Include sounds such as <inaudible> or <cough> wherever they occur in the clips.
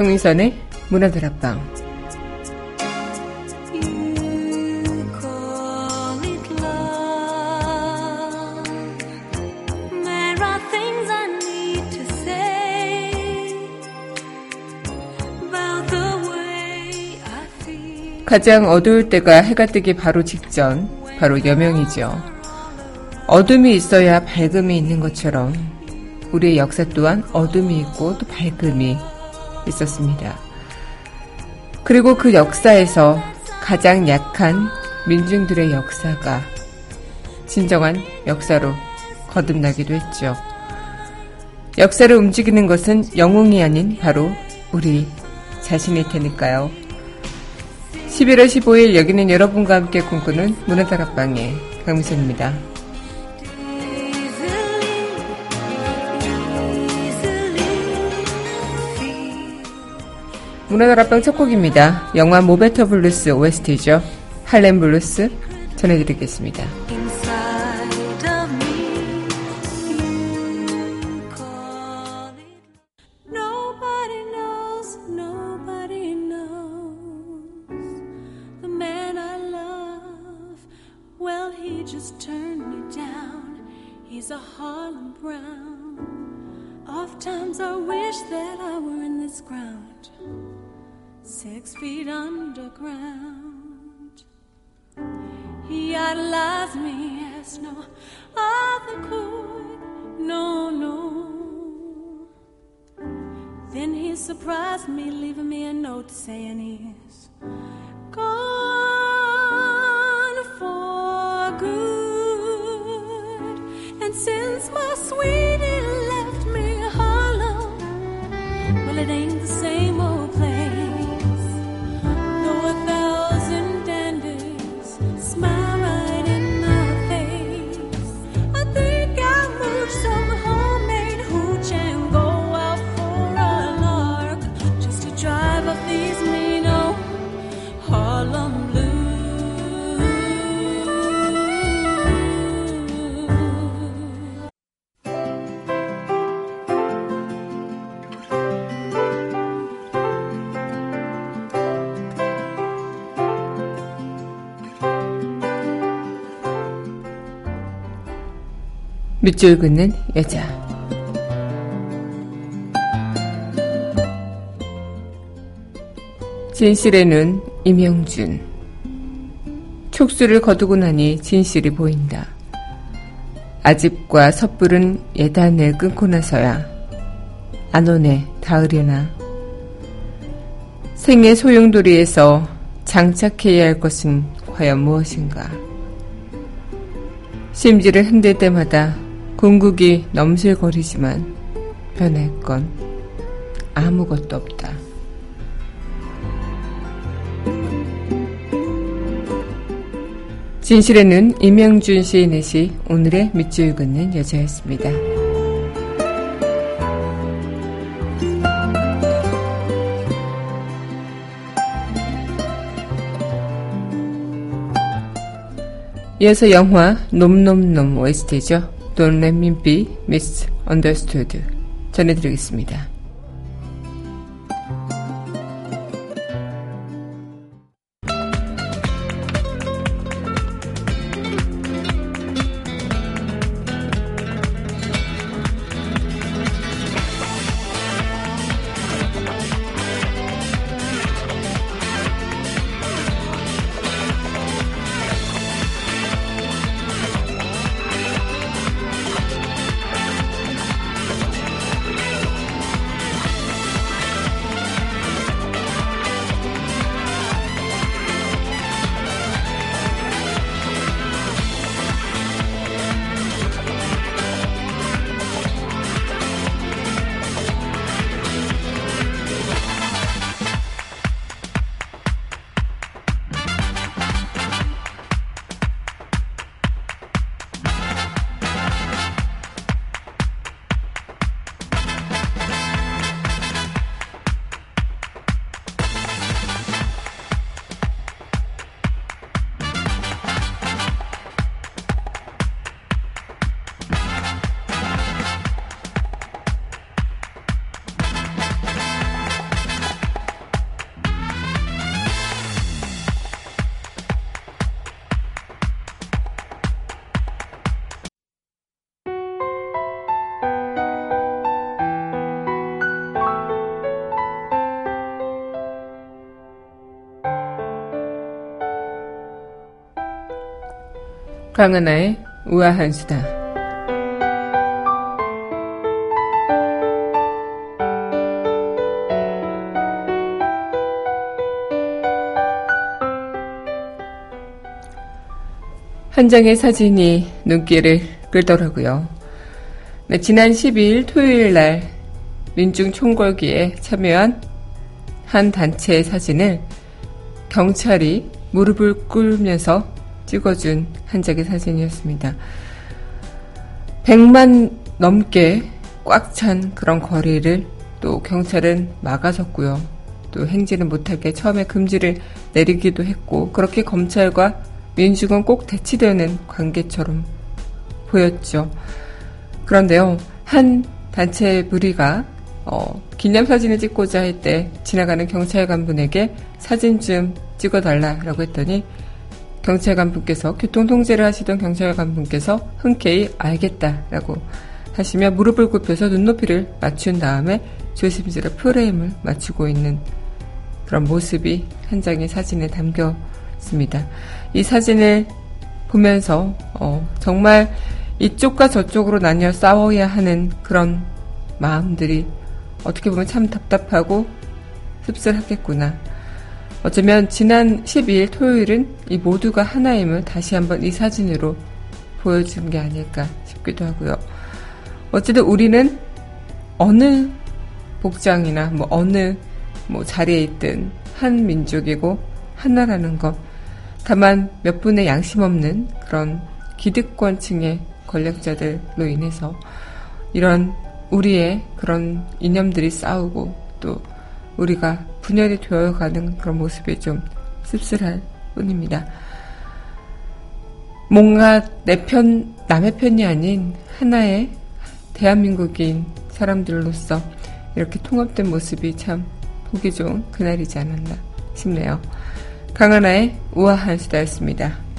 황민선의 문화다락방 가장 어두울 때가 해가 뜨기 바로 직전, 바로 여명이죠. 어둠이 있어야 밝음이 있는 것처럼 우리의 역사 또한 어둠이 있고 또 밝음이 있었습니다. 그리고 그 역사에서 가장 약한 민중들의 역사가 진정한 역사로 거듭나기도 했죠. 역사를 움직이는 것은 영웅이 아닌 바로 우리 자신일 테니까요. 11월 15일 여기는 여러분과 함께 꿈꾸는 문화다락방의 강미선입니다. 문화다락방 첫 곡입니다. 영화 모베터 블루스 OST죠. 할렘 블루스 전해드리겠습니다. Idolized me as no other could, no, no. Then he surprised me, leaving me a note saying he's 밑줄 긋는 여자. 진실의 눈 임영준. 촉수를 거두고 나니 진실이 보인다. 아집과 섣부른 예단을 끊고 나서야 안 오네 닿으려나. 생의 소용돌이에서 장착해야 할 것은 과연 무엇인가. 심지를 흔들 때마다 궁극이 넘실거리지만 변할 건 아무것도 없다. 진실에는 임영준 시인의 시 오늘의 밑줄 긋는 여자였습니다. 이어서 영화 놈놈놈 OST죠. Don't Let Me Be Misunderstood 전해드리겠습니다. 강은하의 우아한 수다. 한 장의 사진이 눈길을 끌더라고요. 네, 지난 12일 토요일 날 민중 총궐기에 참여한 한 단체의 사진을 경찰이 무릎을 꿇으면서 찍어준 한 장의 사진이었습니다. 100만 넘게 꽉 찬 그런 거리를 또 경찰은 막아섰고요. 또 행진을 못하게 처음에 금지를 내리기도 했고 그렇게 검찰과 민중은 꼭 대치되는 관계처럼 보였죠. 그런데요, 한 단체 무리가 어, 기념사진을 찍고자 할 때 지나가는 경찰 관분에게 사진 좀 찍어달라라고 했더니 경찰 관분께서 교통 통제를 하시던 경찰 관분께서 흔쾌히 알겠다라고 하시며 무릎을 굽혀서 눈높이를 맞춘 다음에 조심스레 프레임을 맞추고 있는 그런 모습이 한 장의 사진에 담겼습니다. 이 사진을 보면서 어, 정말 이쪽과 저쪽으로 나뉘어 싸워야 하는 그런 마음들이 어떻게 보면 참 답답하고 씁쓸하겠구나. 어쩌면 지난 12일 토요일은 이 모두가 하나임을 다시 한번 이 사진으로 보여준 게 아닐까 싶기도 하고요. 어쨌든 우리는 어느 복장이나 뭐 어느 뭐 자리에 있든 한 민족이고 하나라는 것. 다만 몇 분의 양심 없는 그런 기득권층의 권력자들로 인해서 이런 우리의 그런 이념들이 싸우고 또 우리가 분열이 되어가는 그런 모습이 좀 씁쓸할 뿐입니다. 뭔가 내 편, 남의 편이 아닌 하나의 대한민국인 사람들로서 이렇게 통합된 모습이 참 보기 좋은 그날이지 않았나 싶네요. 강하나의 우아한 수다였습니다.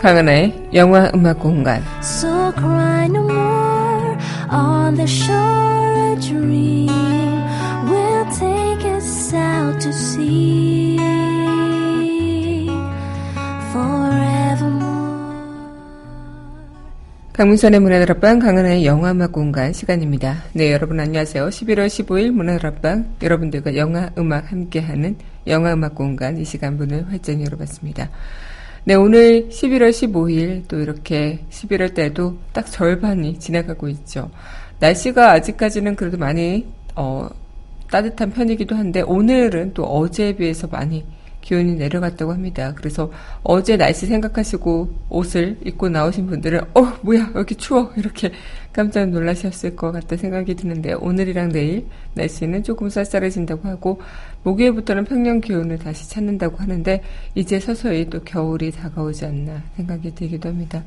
강은하의 영화 음악 공간 So cry no more on the shore a dream will take us out to sea 강문선의 문화들 앞방 강은하의 영화 음악 공간 시간입니다. 네 여러분 안녕하세요. 11월 15일 문화들 앞방 여러분들과 영화 음악 함께하는 영화 음악 공간 이 시간 문을 활짝 열어봤습니다. 네, 오늘 11월 15일 또 이렇게 11월 때도 딱 절반이 지나가고 있죠. 날씨가 아직까지는 그래도 많이 어, 따뜻한 편이기도 한데 오늘은 또 어제에 비해서 많이 기온이 내려갔다고 합니다. 그래서 어제 날씨 생각하시고 옷을 입고 나오신 분들은 어 뭐야 여기 추워 이렇게 깜짝 놀라셨을 것 같다 생각이 드는데 오늘이랑 내일 날씨는 조금 쌀쌀해진다고 하고 목요일부터는 평년 기온을 다시 찾는다고 하는데 이제 서서히 또 겨울이 다가오지 않나 생각이 들기도 합니다.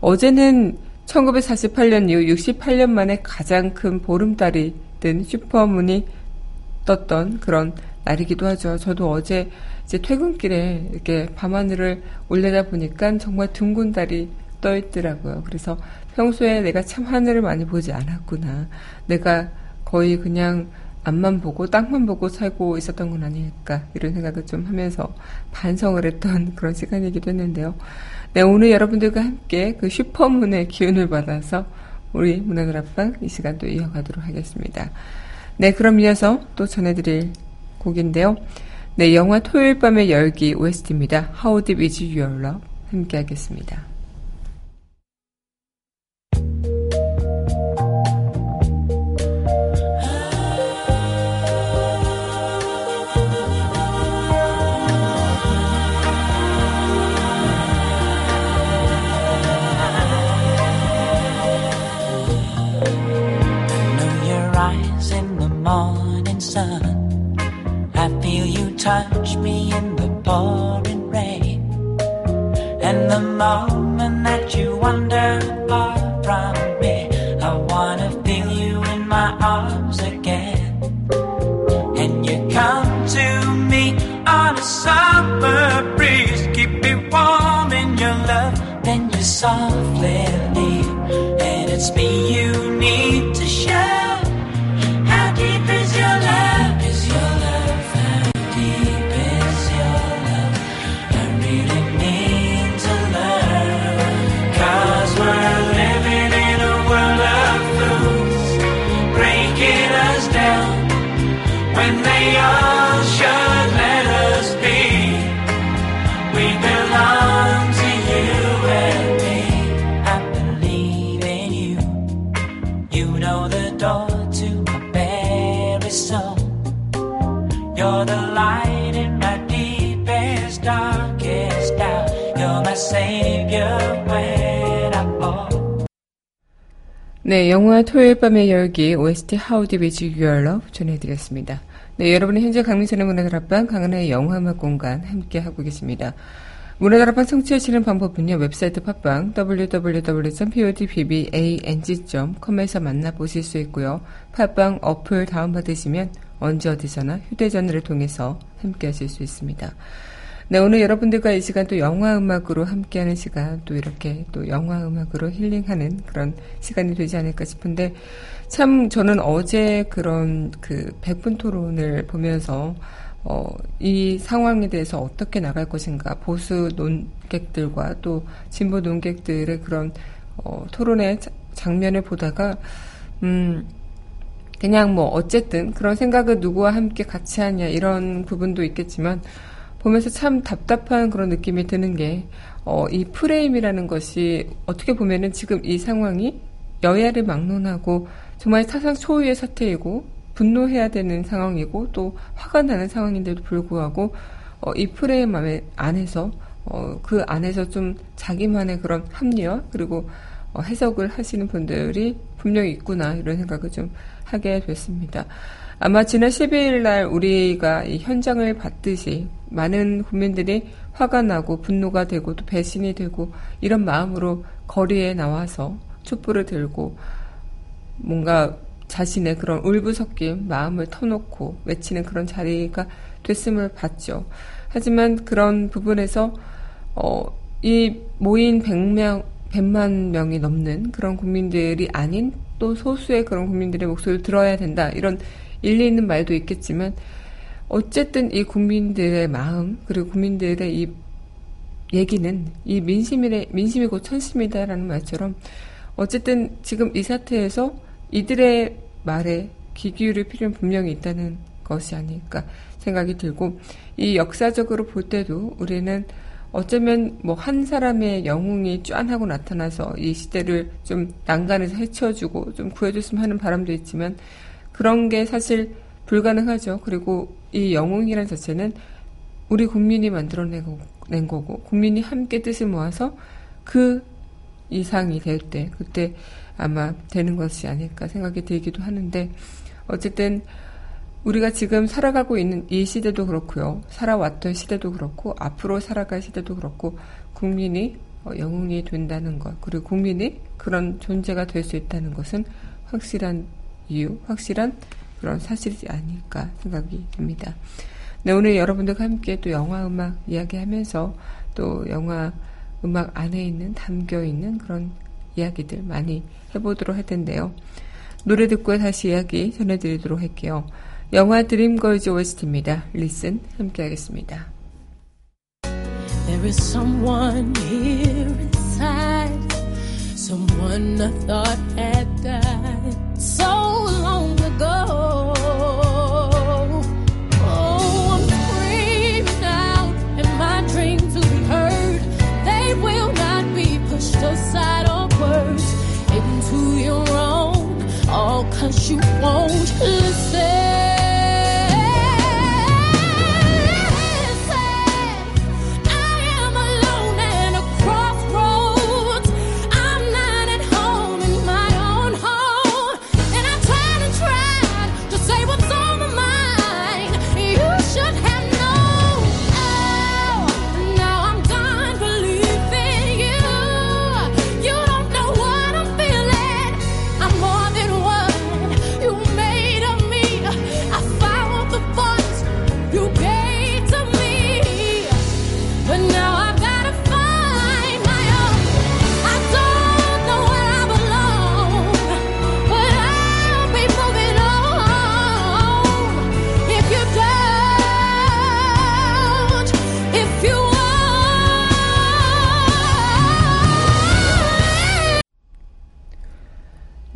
어제는 1948년 이후 68년 만에 가장 큰 보름달이 든 슈퍼문이 떴던 그런 날이기도 하죠. 저도 어제 이제 퇴근길에 이렇게 밤하늘을 올려다 보니까 정말 둥근 달이 떠 있더라고요. 그래서 평소에 내가 참 하늘을 많이 보지 않았구나. 내가 거의 그냥 앞만 보고 땅만 보고 살고 있었던 건 아닐까 이런 생각을 좀 하면서 반성을 했던 <laughs> 그런 시간이기도 했는데요. 네, 오늘 여러분들과 함께 그 슈퍼문의 기운을 받아서 우리 문화들 앞방 이 시간 도 이어가도록 하겠습니다. 네, 그럼 이어서 또 전해드릴 곡인데요. 네, 영화 토요일 밤의 열기 OST입니다. How Deep Is Your Love 함께 하겠습니다. Touch me in the pouring rain. And the moment that you wander far 네, 영화 토요일 밤의 열기 OST Is Your Love 전해드렸습니다. 네, 여러분은 현재 강민선의 문화다락방 강은하의 영화음악 공간 함께 하고 계십니다. 문화다락방 청취하시는 방법은요, 웹사이트 팟빵 www.podbbang.com에서 만나보실 수 있고요. 팟빵 어플 다운받으시면 언제 어디서나 휴대전화를 통해서 함께 하실 수 있습니다. 네, 오늘 여러분들과 이 시간 또 영화 음악으로 함께하는 시간, 또 이렇게 또 영화 음악으로 힐링하는 그런 시간이 되지 않을까 싶은데, 참 저는 어제 그런 그 백분 토론을 보면서, 어, 이 상황에 대해서 어떻게 나갈 것인가, 보수 논객들과 또 진보 논객들의 그런, 어, 토론의 자- 장면을 보다가, 음, 그냥 뭐 어쨌든 그런 생각을 누구와 함께 같이 하냐 이런 부분도 있겠지만 보면서 참 답답한 그런 느낌이 드는 게, 어, 이 프레임이라는 것이 어떻게 보면은 지금 이 상황이 여야를 막론하고 정말 사상 초유의 사태이고 분노해야 되는 상황이고 또 화가 나는 상황인데도 불구하고 어, 이 프레임 안에- 안에서 어, 그 안에서 좀 자기만의 그런 합리화 그리고 어, 해석을 하시는 분들이 분명히 있구나 이런 생각을 좀 하게 됐습니다. 아마 지난 12일 날 우리가 이 현장을 봤듯이 많은 국민들이 화가 나고 분노가 되고 또 배신이 되고 이런 마음으로 거리에 나와서 촛불을 들고 뭔가 자신의 그런 울부 섞인 마음을 터놓고 외치는 그런 자리가 됐음을 봤죠. 하지만 그런 부분에서 어, 이 모인 100명, 100만 명이 넘는 그런 국민들이 아닌 또 소수의 그런 국민들의 목소리를 들어야 된다. 이런 일리 있는 말도 있겠지만 어쨌든 이 국민들의 마음 그리고 국민들의 이 얘기는 이 민심의 민심이 곧 천심이다라는 말처럼 어쨌든 지금 이 사태에서 이들의 말에 귀 기울일 필요는 분명히 있다는 것이 아닐까 생각이 들고 이 역사적으로 볼 때도 우리는 어쩌면 뭐 한 사람의 영웅이 짠 하고 나타나서 이 시대를 좀 난간에서 헤쳐주고 좀 구해줬으면 하는 바람도 있지만 그런 게 사실 불가능하죠. 그리고 이 영웅이란 자체는 우리 국민이 만들어낸 거고 국민이 함께 뜻을 모아서 그 이상이 될 때 그때 아마 되는 것이 아닐까 생각이 들기도 하는데 어쨌든 우리가 지금 살아가고 있는 이 시대도 그렇고요. 살아왔던 시대도 그렇고 앞으로 살아갈 시대도 그렇고 국민이 어, 영웅이 된다는 것 그리고 국민이 그런 존재가 될 수 있다는 것은 확실한 이유, 확실한 그런 사실이지 아닐까 생각이 듭니다. 네, 오늘 여러분들과 함께 또 영화 음악 이야기하면서 또 영화 음악 안에 있는 담겨 있는 그런 이야기들 많이 해보도록 할 텐데요. 노래 듣고 다시 이야기 전해드리도록 할게요. 영화 드림걸즈 OST입니다. 리슨 함께 하겠습니다. There is someone here inside, someone I thought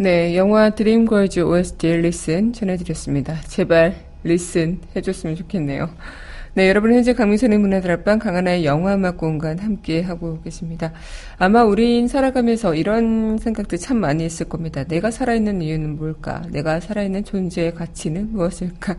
네, 영화 드림걸즈 OST Listen 전해드렸습니다. 제발 listen 해줬으면 좋겠네요. 네, 여러분 현재 강민선의 문화다락방 강하나의 영화 음악 공간 함께 하고 계십니다. 아마 우린 살아가면서 이런 생각들 참 많이 했을 겁니다. 내가 살아있는 이유는 뭘까? 내가 살아있는 존재의 가치는 무엇일까?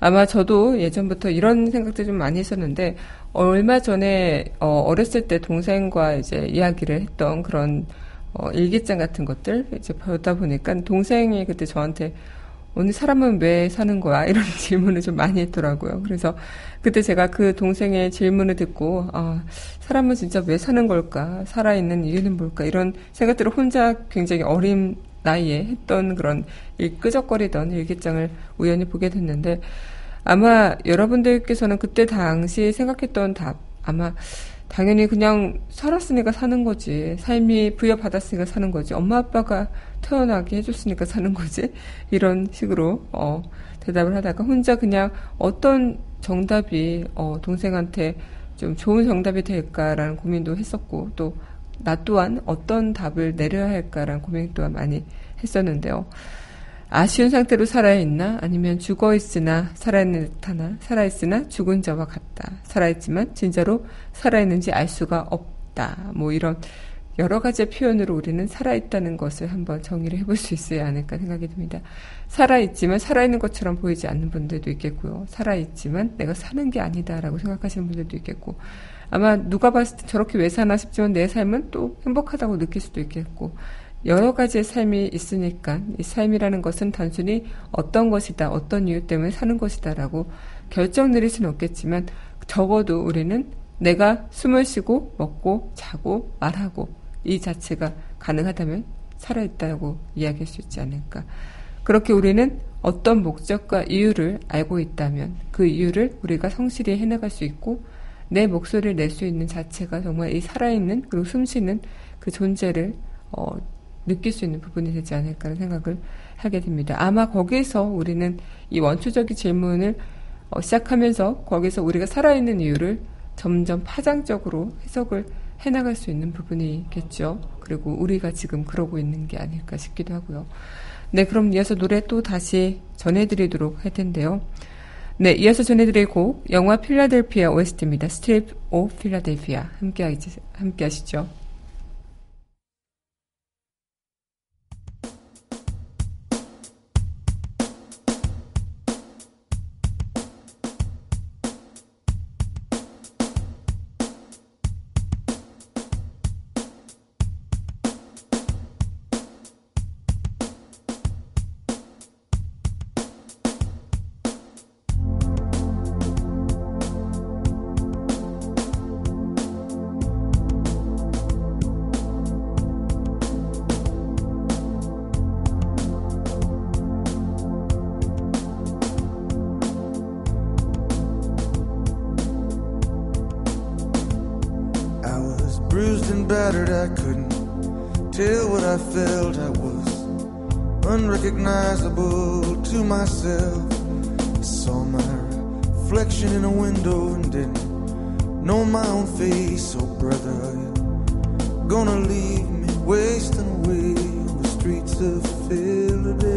아마 저도 예전부터 이런 생각들 좀 많이 했었는데 얼마 전에 어, 어렸을 때 동생과 이제 이야기를 했던 그런 어, 일기장 같은 것들 이제 보다 보니까 동생이 그때 저한테 오늘 사람은 왜 사는 거야? <laughs> 이런 질문을 좀 많이 했더라고요. 그래서 그때 제가 그 동생의 질문을 듣고, 아, 사람은 진짜 왜 사는 걸까? 살아있는 이유는 뭘까? 이런 생각들을 혼자 굉장히 어린 나이에 했던 그런 일, 끄적거리던 일기장을 우연히 보게 됐는데, 아마 여러분들께서는 그때 당시 생각했던 답, 아마 당연히 그냥 살았으니까 사는 거지. 삶이 부여받았으니까 사는 거지. 엄마 아빠가 태어나게 해줬으니까 사는 거지. <laughs> 이런 식으로, 어, 대답을 하다가 혼자 그냥 어떤 정답이, 어, 동생한테 좀 좋은 정답이 될까라는 고민도 했었고, 또, 나 또한 어떤 답을 내려야 할까라는 고민 또한 많이 했었는데요. 아쉬운 상태로 살아있나 아니면 죽어있으나 살아있는 듯하나 살아있으나 죽은 자와 같다. 살아있지만 진짜로 살아있는지 알 수가 없다. 뭐 이런 여러 가지 표현으로 우리는 살아있다는 것을 한번 정의를 해볼 수 있어야 않을까 생각이 듭니다. 살아있지만 살아있는 것처럼 보이지 않는 분들도 있겠고요. 살아있지만 내가 사는 게 아니다라고 생각하시는 분들도 있겠고 아마 누가 봤을 때 저렇게 왜 사나 싶지만 내 삶은 또 행복하다고 느낄 수도 있겠고 여러 가지의 삶이 있으니까 이 삶이라는 것은 단순히 어떤 것이다, 어떤 이유 때문에 사는 것이다라고 결정 내릴 수는 없겠지만 적어도 우리는 내가 숨을 쉬고 먹고 자고 말하고 이 자체가 가능하다면 살아있다고 이야기할 수 있지 않을까. 그렇게 우리는 어떤 목적과 이유를 알고 있다면 그 이유를 우리가 성실히 해나갈 수 있고 내 목소리를 낼 수 있는 자체가 정말 이 살아있는 그리고 숨쉬는 그 존재를 어, 느낄 수 있는 부분이 되지 않을까라는 생각을 하게 됩니다. 아마 거기서 우리는 이 원초적인 질문을 어, 시작하면서 거기서 우리가 살아있는 이유를 점점 파장적으로 해석을 해나갈 수 있는 부분이겠죠. 그리고 우리가 지금 그러고 있는 게 아닐까 싶기도 하고요. 네, 그럼 이어서 노래 또 다시 전해드리도록 할 텐데요. 네, 이어서 전해드릴 곡 영화 필라델피아 OST입니다. 스트립 오 필라델피아 함께, 함께 하시죠. I felt I was unrecognizable to myself. I saw my reflection in a window and didn't know my own face. Oh, brother, you gonna leave me wasting away on the streets of Philadelphia.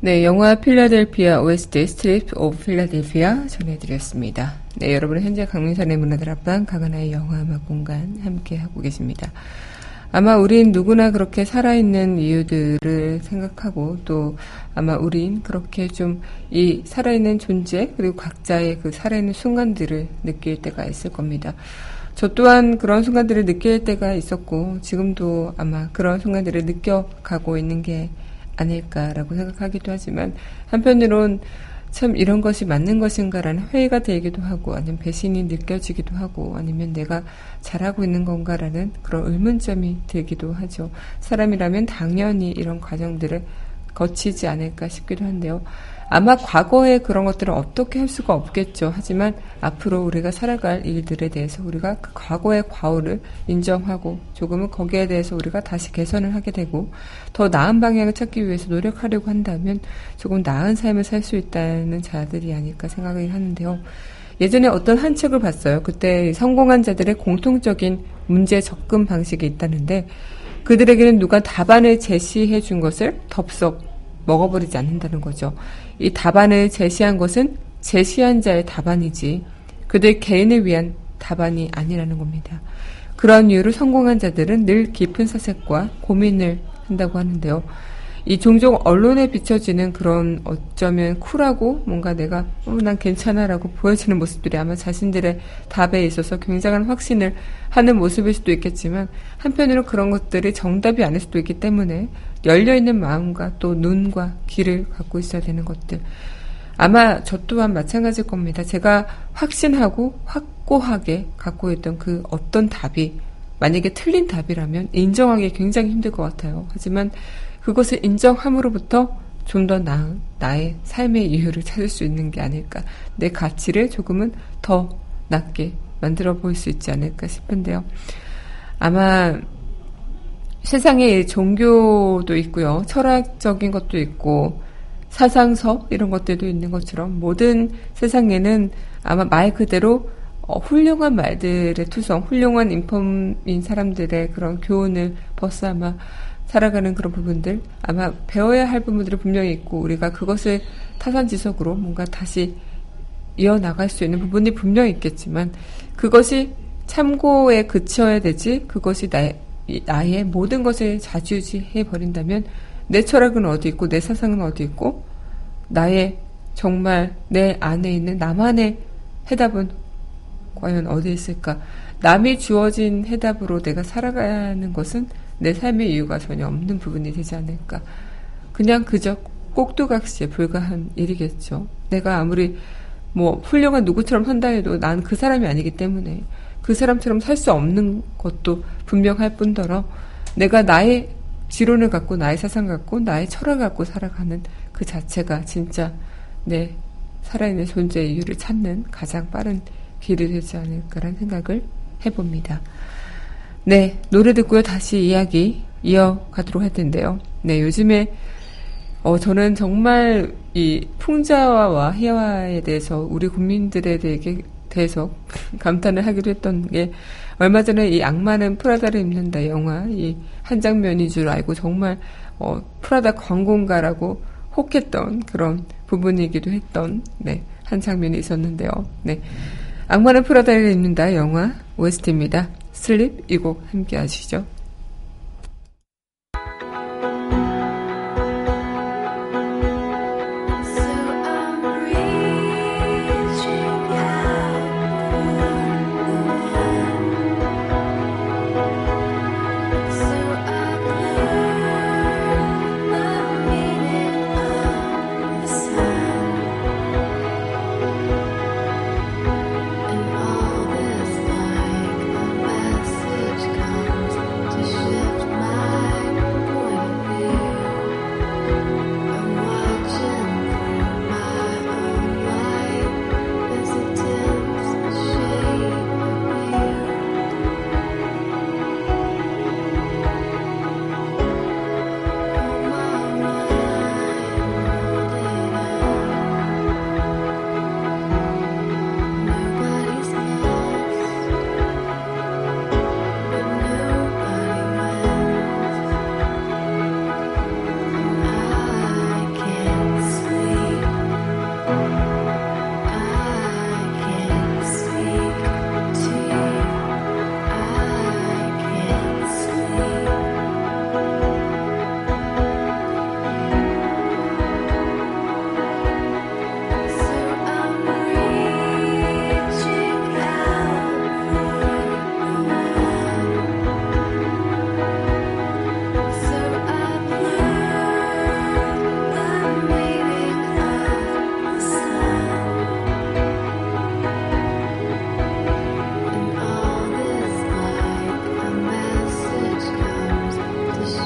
네, 영화 필라델피아 OST Streets of Philadelphia 전해드렸습니다. 네, 여러분은 현재 강민선의 문화다락방 강하나의 영화 음악 공간 함께 하고 계십니다. 아마 우린 누구나 그렇게 살아있는 이유들을 생각하고 또 아마 우린 그렇게 좀 이 살아있는 존재 그리고 각자의 그 살아있는 순간들을 느낄 때가 있을 겁니다. 저 또한 그런 순간들을 느낄 때가 있었고 지금도 아마 그런 순간들을 느껴가고 있는 게 아닐까라고 생각하기도 하지만 한편으론 참 이런 것이 맞는 것인가라는 회의가 되기도 하고 아니면 배신이 느껴지기도 하고 아니면 내가 잘하고 있는 건가라는 그런 의문점이 들기도 하죠. 사람이라면 당연히 이런 과정들을 거치지 않을까 싶기도 한데요. 아마 과거에 그런 것들을 어떻게 할 수가 없겠죠. 하지만 앞으로 우리가 살아갈 일들에 대해서 우리가 그 과거의 과오를 인정하고 조금은 거기에 대해서 우리가 다시 개선을 하게 되고 더 나은 방향을 찾기 위해서 노력하려고 한다면 조금 나은 삶을 살 수 있다는 자들이 아닐까 생각을 하는데요. 예전에 어떤 한 책을 봤어요. 그때 성공한 자들의 공통적인 문제 접근 방식이 있다는데 그들에게는 누가 답안을 제시해 준 것을 덥석 먹어버리지 않는다는 거죠. 이 답안을 제시한 것은 제시한 자의 답안이지 그들 개인을 위한 답안이 아니라는 겁니다. 그런 이유로 성공한 자들은 늘 깊은 사색과 고민을 한다고 하는데요. 이 종종 언론에 비춰지는 그런 어쩌면 쿨하고 뭔가 내가 어, 난 괜찮아라고 보여지는 모습들이 아마 자신들의 답에 있어서 굉장한 확신을 하는 모습일 수도 있겠지만 한편으로 그런 것들이 정답이 아닐 수도 있기 때문에 열려있는 마음과 또 눈과 귀를 갖고 있어야 되는 것들. 아마 저 또한 마찬가지일 겁니다. 제가 확신하고 확고하게 갖고 있던 그 어떤 답이 만약에 틀린 답이라면 인정하기 굉장히 힘들 것 같아요. 하지만 그것을 인정함으로부터 좀 더 나은 나의 삶의 이유를 찾을 수 있는 게 아닐까. 내 가치를 조금은 더 낮게 만들어 볼 수 있지 않을까 싶은데요. 아마 세상에 종교도 있고요. 철학적인 것도 있고 사상서 이런 것들도 있는 것처럼 모든 세상에는 아마 말 그대로 어, 훌륭한 말들의 투성, 훌륭한 인품인 사람들의 그런 교훈을 벗어 아마 살아가는 그런 부분들 아마 배워야 할 부분들이 분명히 있고 우리가 그것을 타산지석으로 뭔가 다시 이어나갈 수 있는 부분이 분명히 있겠지만 그것이 참고에 그쳐야 되지 그것이 나의, 나의 모든 것을 자주지해 버린다면 내 철학은 어디 있고 내 사상은 어디 있고 나의 정말 내 안에 있는 나만의 해답은 과연 어디 있을까? 남이 주어진 해답으로 내가 살아가야 하는 것은 내 삶의 이유가 전혀 없는 부분이 되지 않을까. 그냥 그저 꼭두각시에 불과한 일이겠죠. 내가 아무리 뭐 훌륭한 누구처럼 산다 해도 난 그 사람이 아니기 때문에 그 사람처럼 살 수 없는 것도 분명할 뿐더러 내가 나의 지론을 갖고 나의 사상 갖고 나의 철학을 갖고 살아가는 그 자체가 진짜 내 살아있는 존재의 이유를 찾는 가장 빠른 길이 되지 않을까라는 생각을 해봅니다. 네, 노래 듣고요. 다시 이야기 이어가도록 할 텐데요. 네, 요즘에 어, 저는 정말 이 풍자화와 희화에 대해서 우리 국민들에 대해 대해서 감탄을 하기도 했던 게 얼마 전에 이 악마는 프라다를 입는다 영화 이 한 장면인 줄 알고 정말 어, 프라다 광고인가라고 혹했던 그런 부분이기도 했던 네, 한 장면이 있었는데요. 네. 악마는 프라다를 입는다 영화 OST입니다. Sleep 이 곡 함께 하시죠.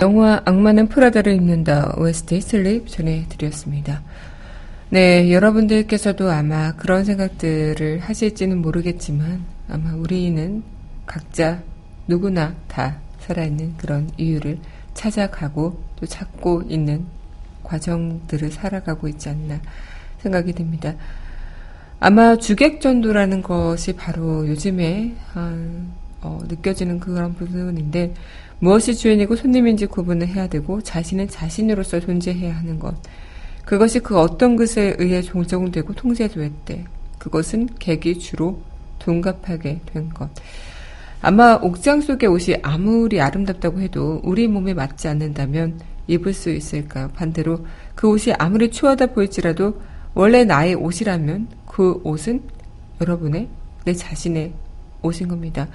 영화 악마는 프라다를 입는다 OST 슬립 전해드렸습니다. 네, 여러분들께서도 아마 그런 생각들을 하실지는 모르겠지만 아마 우리는 각자 누구나 다 살아있는 그런 이유를 찾아가고 또 찾고 있는 과정들을 살아가고 있지 않나 생각이 듭니다. 아마 주객전도라는 것이 바로 요즘에 어, 느껴지는 그런 부분인데 무엇이 주인이고 손님인지 구분을 해야 되고 자신은 자신으로서 존재해야 하는 것. 그것이 그 어떤 것에 의해 종정되고 통제될 때 그것은 객이 주로 둔갑하게 된 것. 아마 옥장 속의 옷이 아무리 아름답다고 해도 우리 몸에 맞지 않는다면 입을 수 있을까요? 반대로 그 옷이 아무리 추하다 보일지라도 원래 나의 옷이라면 그 옷은 여러분의 내 자신의 옷인 겁니다.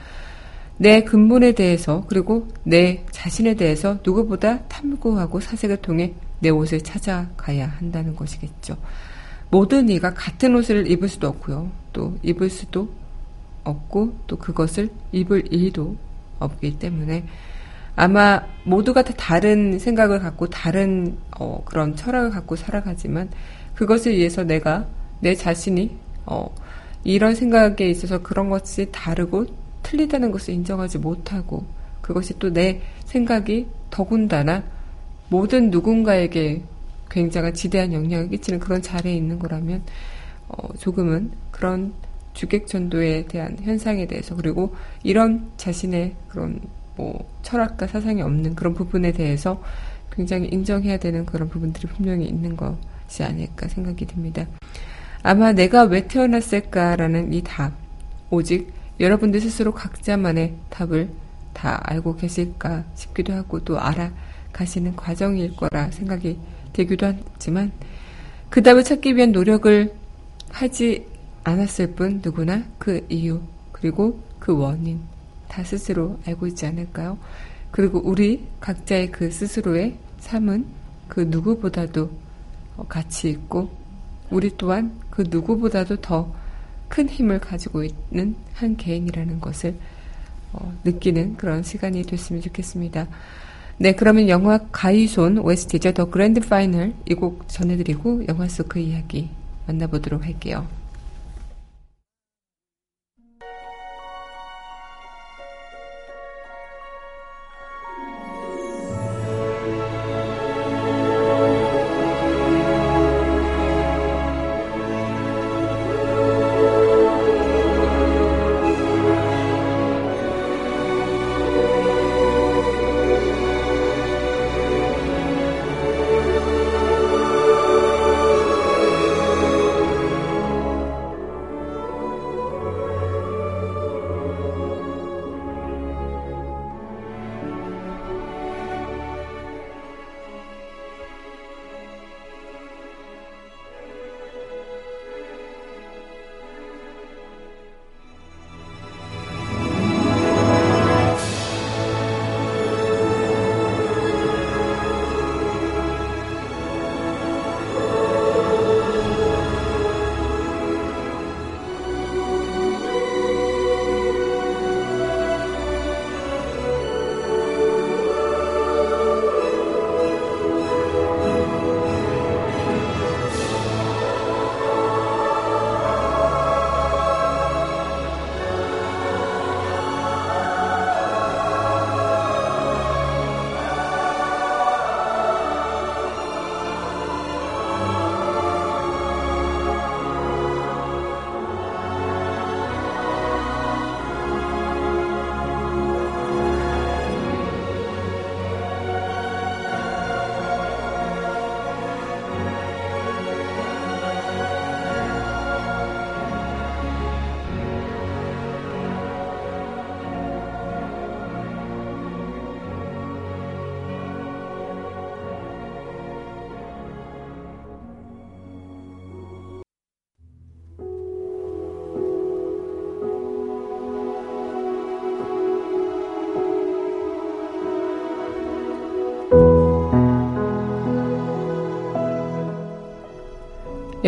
내 근본에 대해서 그리고 내 자신에 대해서 누구보다 탐구하고 사색을 통해 내 옷을 찾아가야 한다는 것이겠죠. 모든 이가 같은 옷을 입을 수도 없고요. 또 입을 수도 없고 또 그것을 입을 일도 없기 때문에 아마 모두가 다 다른 생각을 갖고 다른 어, 그런 철학을 갖고 살아가지만 그것을 위해서 내가 내 자신이 어, 이런 생각에 있어서 그런 것이 다르고 틀리다는 것을 인정하지 못하고 그것이 또 내 생각이 더군다나 모든 누군가에게 굉장히 지대한 영향을 끼치는 그런 자리에 있는 거라면 어, 조금은 그런 주객전도에 대한 현상에 대해서 그리고 이런 자신의 그런 뭐 철학과 사상이 없는 그런 부분에 대해서 굉장히 인정해야 되는 그런 부분들이 분명히 있는 것이 아닐까 생각이 듭니다. 아마 내가 왜 태어났을까라는 이 답, 오직 여러분들 스스로 각자만의 답을 다 알고 계실까 싶기도 하고 또 알아가시는 과정일 거라 생각이 되기도 하지만 그 답을 찾기 위한 노력을 하지 않았을 뿐 누구나 그 이유 그리고 그 원인 다 스스로 알고 있지 않을까요? 그리고 우리 각자의 그 스스로의 삶은 그 누구보다도 가치 있고 우리 또한 그 누구보다도 더 큰 힘을 가지고 있는 한 개인이라는 것을 어, 느끼는 그런 시간이 됐으면 좋겠습니다. 네, 그러면 영화 가위손 OST죠. The Grand Finale 이 곡 전해드리고 영화 속 그 이야기 만나보도록 할게요.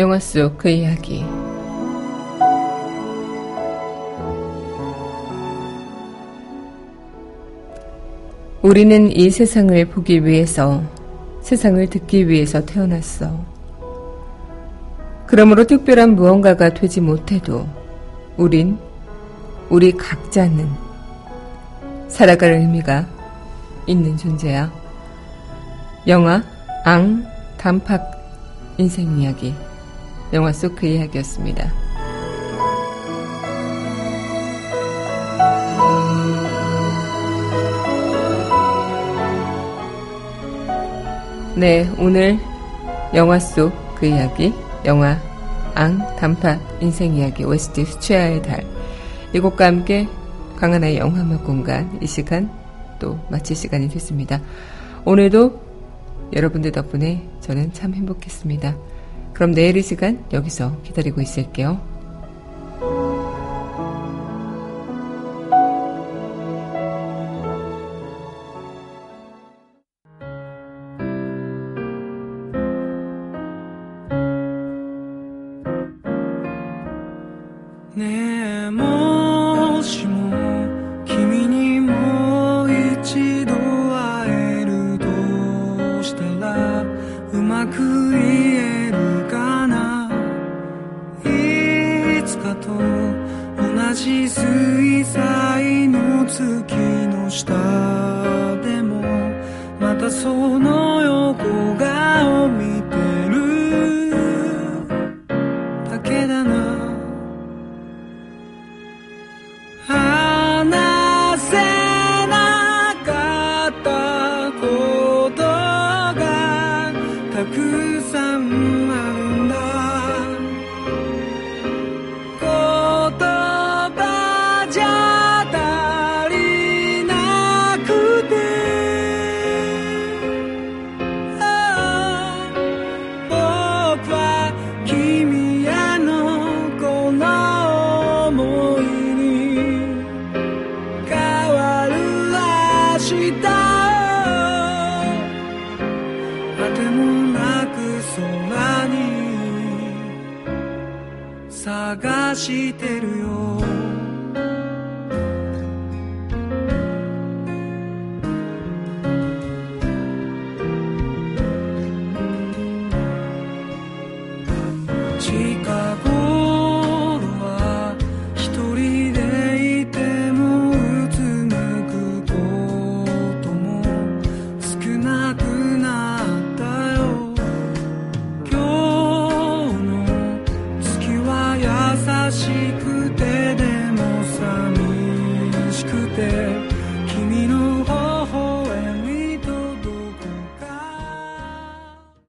영화 속 그 이야기. 우리는 이 세상을 보기 위해서, 세상을 듣기 위해서 태어났어. 그러므로 특별한 무언가가 되지 못해도 우린, 우리 각자는 살아갈 의미가 있는 존재야. 영화, 앙, 단팍, 인생 이야기. 영화 속 그 이야기였습니다. 네, 오늘 영화 속 그 이야기, 영화 앙, 단팥, 인생 이야기, OST 수채화의 달. 이곡과 함께 강하나의 영화음악 공간 이 시간 또 마칠 시간이 됐습니다. 오늘도 여러분들 덕분에 저는 참 행복했습니다. 그럼 내일 이 시간 여기서 기다리고 있을게요.